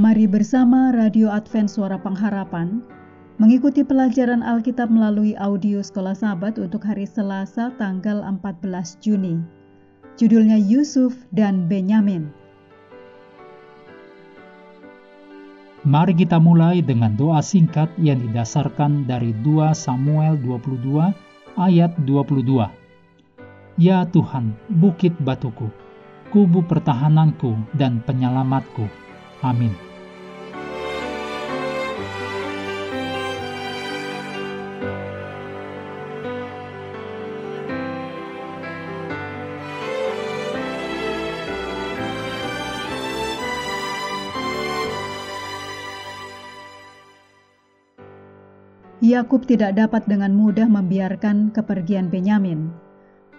Mari bersama Radio Advent Suara Pengharapan mengikuti pelajaran Alkitab melalui audio Sekolah Sabat untuk hari Selasa tanggal 14 Juni. Judulnya Yusuf dan Benyamin. Mari kita mulai dengan doa singkat yang didasarkan dari 2 Samuel 22 ayat 22. Ya Tuhan, bukit batuku, kubu pertahananku dan penyelamatku. Amin. Yakub tidak dapat dengan mudah membiarkan kepergian Benyamin,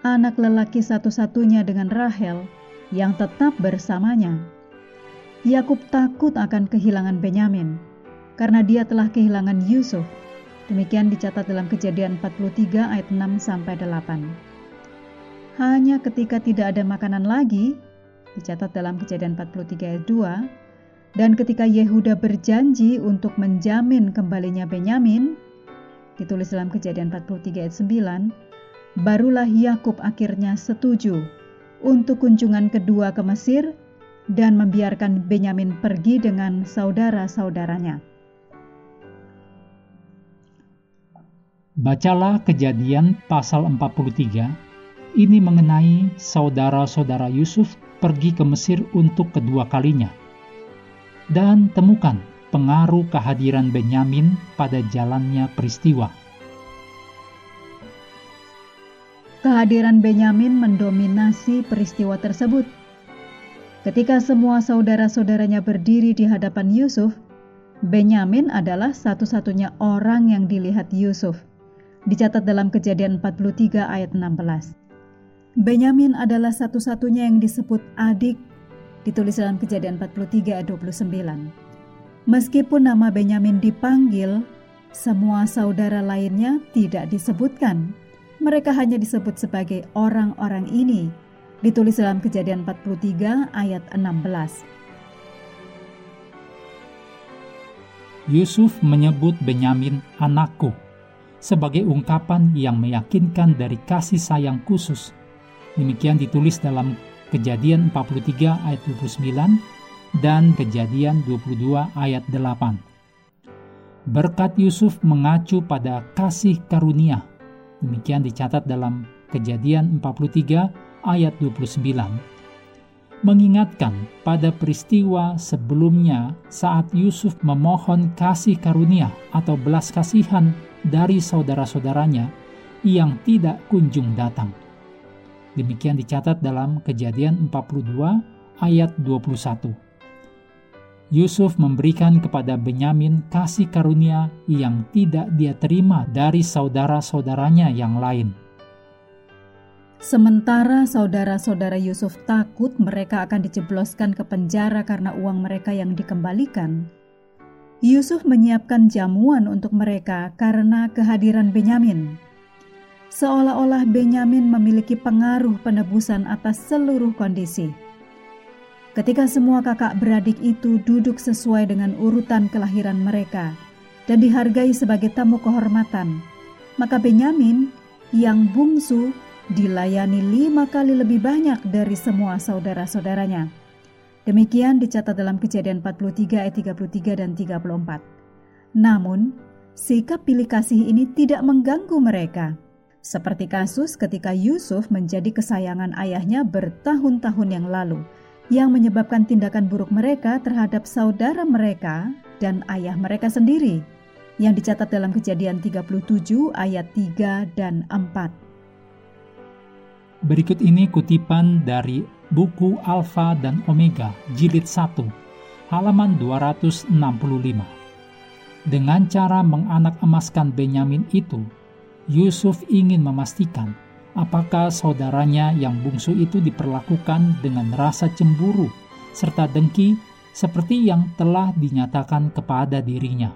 anak lelaki satu-satunya dengan Rahel yang tetap bersamanya. Yakub takut akan kehilangan Benyamin karena dia telah kehilangan Yusuf. Demikian dicatat dalam Kejadian 43 ayat 6 sampai 8. Hanya ketika tidak ada makanan lagi, dicatat dalam Kejadian 43 ayat 2, dan ketika Yehuda berjanji untuk menjamin kembalinya Benyamin, ditulis dalam Kejadian 43 ayat 9, barulah Yakub akhirnya setuju untuk kunjungan kedua ke Mesir dan membiarkan Benyamin pergi dengan saudara-saudaranya. Bacalah kejadian pasal 43, ini mengenai saudara-saudara Yusuf pergi ke Mesir untuk kedua kalinya. Dan temukan pengaruh kehadiran Benyamin pada jalannya peristiwa. Kehadiran Benyamin mendominasi peristiwa tersebut. Ketika semua saudara-saudaranya berdiri di hadapan Yusuf, Benyamin adalah satu-satunya orang yang dilihat Yusuf. Dicatat dalam Kejadian 43 ayat 16. Benyamin adalah satu-satunya yang disebut adik, ditulis dalam Kejadian 43 ayat 29. Meskipun nama Benyamin dipanggil, semua saudara lainnya tidak disebutkan. Mereka hanya disebut sebagai orang-orang ini. Ditulis dalam Kejadian 43 ayat 16. Yusuf menyebut Benyamin anakku sebagai ungkapan yang meyakinkan dari kasih sayang khusus. Demikian ditulis dalam Kejadian 43 ayat 29 dan Kejadian 22 ayat 8. Berkat Yusuf mengacu pada kasih karunia. Demikian dicatat dalam Kejadian 43 ayat 29. Mengingatkan pada peristiwa sebelumnya saat Yusuf memohon kasih karunia atau belas kasihan dari saudara-saudaranya yang tidak kunjung datang. Demikian dicatat dalam Kejadian 42 ayat 21. Yusuf memberikan kepada Benyamin kasih karunia yang tidak dia terima dari saudara-saudaranya yang lain. Sementara saudara-saudara Yusuf takut mereka akan dijebloskan ke penjara karena uang mereka yang dikembalikan, Yusuf menyiapkan jamuan untuk mereka karena kehadiran Benyamin. Seolah-olah Benyamin memiliki pengaruh penebusan atas seluruh kondisi. Ketika semua kakak beradik itu duduk sesuai dengan urutan kelahiran mereka dan dihargai sebagai tamu kehormatan, maka Benyamin yang bungsu dilayani lima kali lebih banyak dari semua saudara-saudaranya. Demikian dicatat dalam kejadian 43 ayat 33 dan 34. Namun, sikap pilih kasih ini tidak mengganggu mereka. Seperti kasus ketika Yusuf menjadi kesayangan ayahnya bertahun-tahun yang lalu – yang menyebabkan tindakan buruk mereka terhadap saudara mereka dan ayah mereka sendiri yang dicatat dalam kejadian 37 ayat 3 dan 4. Berikut ini kutipan dari buku Alfa dan Omega jilid 1 halaman 265. Dengan cara menganak emaskan Benyamin itu, Yusuf ingin memastikan apakah saudaranya yang bungsu itu diperlakukan dengan rasa cemburu serta dengki seperti yang telah dinyatakan kepada dirinya.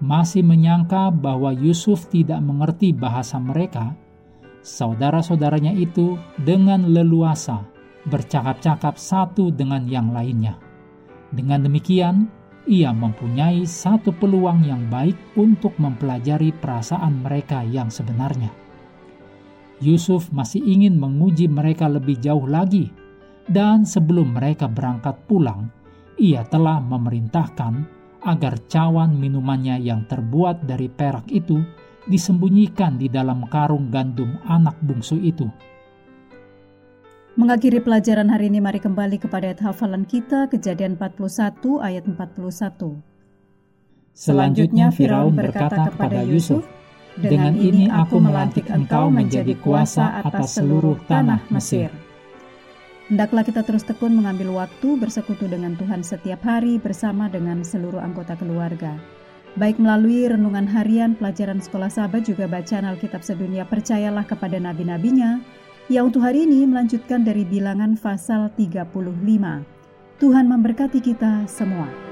Masih menyangka bahwa Yusuf tidak mengerti bahasa mereka, saudara-saudaranya itu dengan leluasa bercakap-cakap satu dengan yang lainnya. Dengan demikian, ia mempunyai satu peluang yang baik untuk mempelajari perasaan mereka yang sebenarnya. Yusuf masih ingin menguji mereka lebih jauh lagi, dan sebelum mereka berangkat pulang, ia telah memerintahkan agar cawan minumannya yang terbuat dari perak itu disembunyikan di dalam karung gandum anak bungsu itu. Mengakhiri pelajaran hari ini mari kembali kepada ayat hafalan kita kejadian 41 ayat 41. Selanjutnya Firaun berkata kepada Yusuf, Dengan ini aku melantik engkau menjadi kuasa atas seluruh tanah Mesir. Hendaklah kita terus tekun mengambil waktu bersekutu dengan Tuhan setiap hari bersama dengan seluruh anggota keluarga. Baik melalui renungan harian, pelajaran sekolah sahabat juga bacaan Alkitab sedunia percayalah kepada nabi-nabinya, yang untuk hari ini melanjutkan dari bilangan pasal 35. Tuhan memberkati kita semua.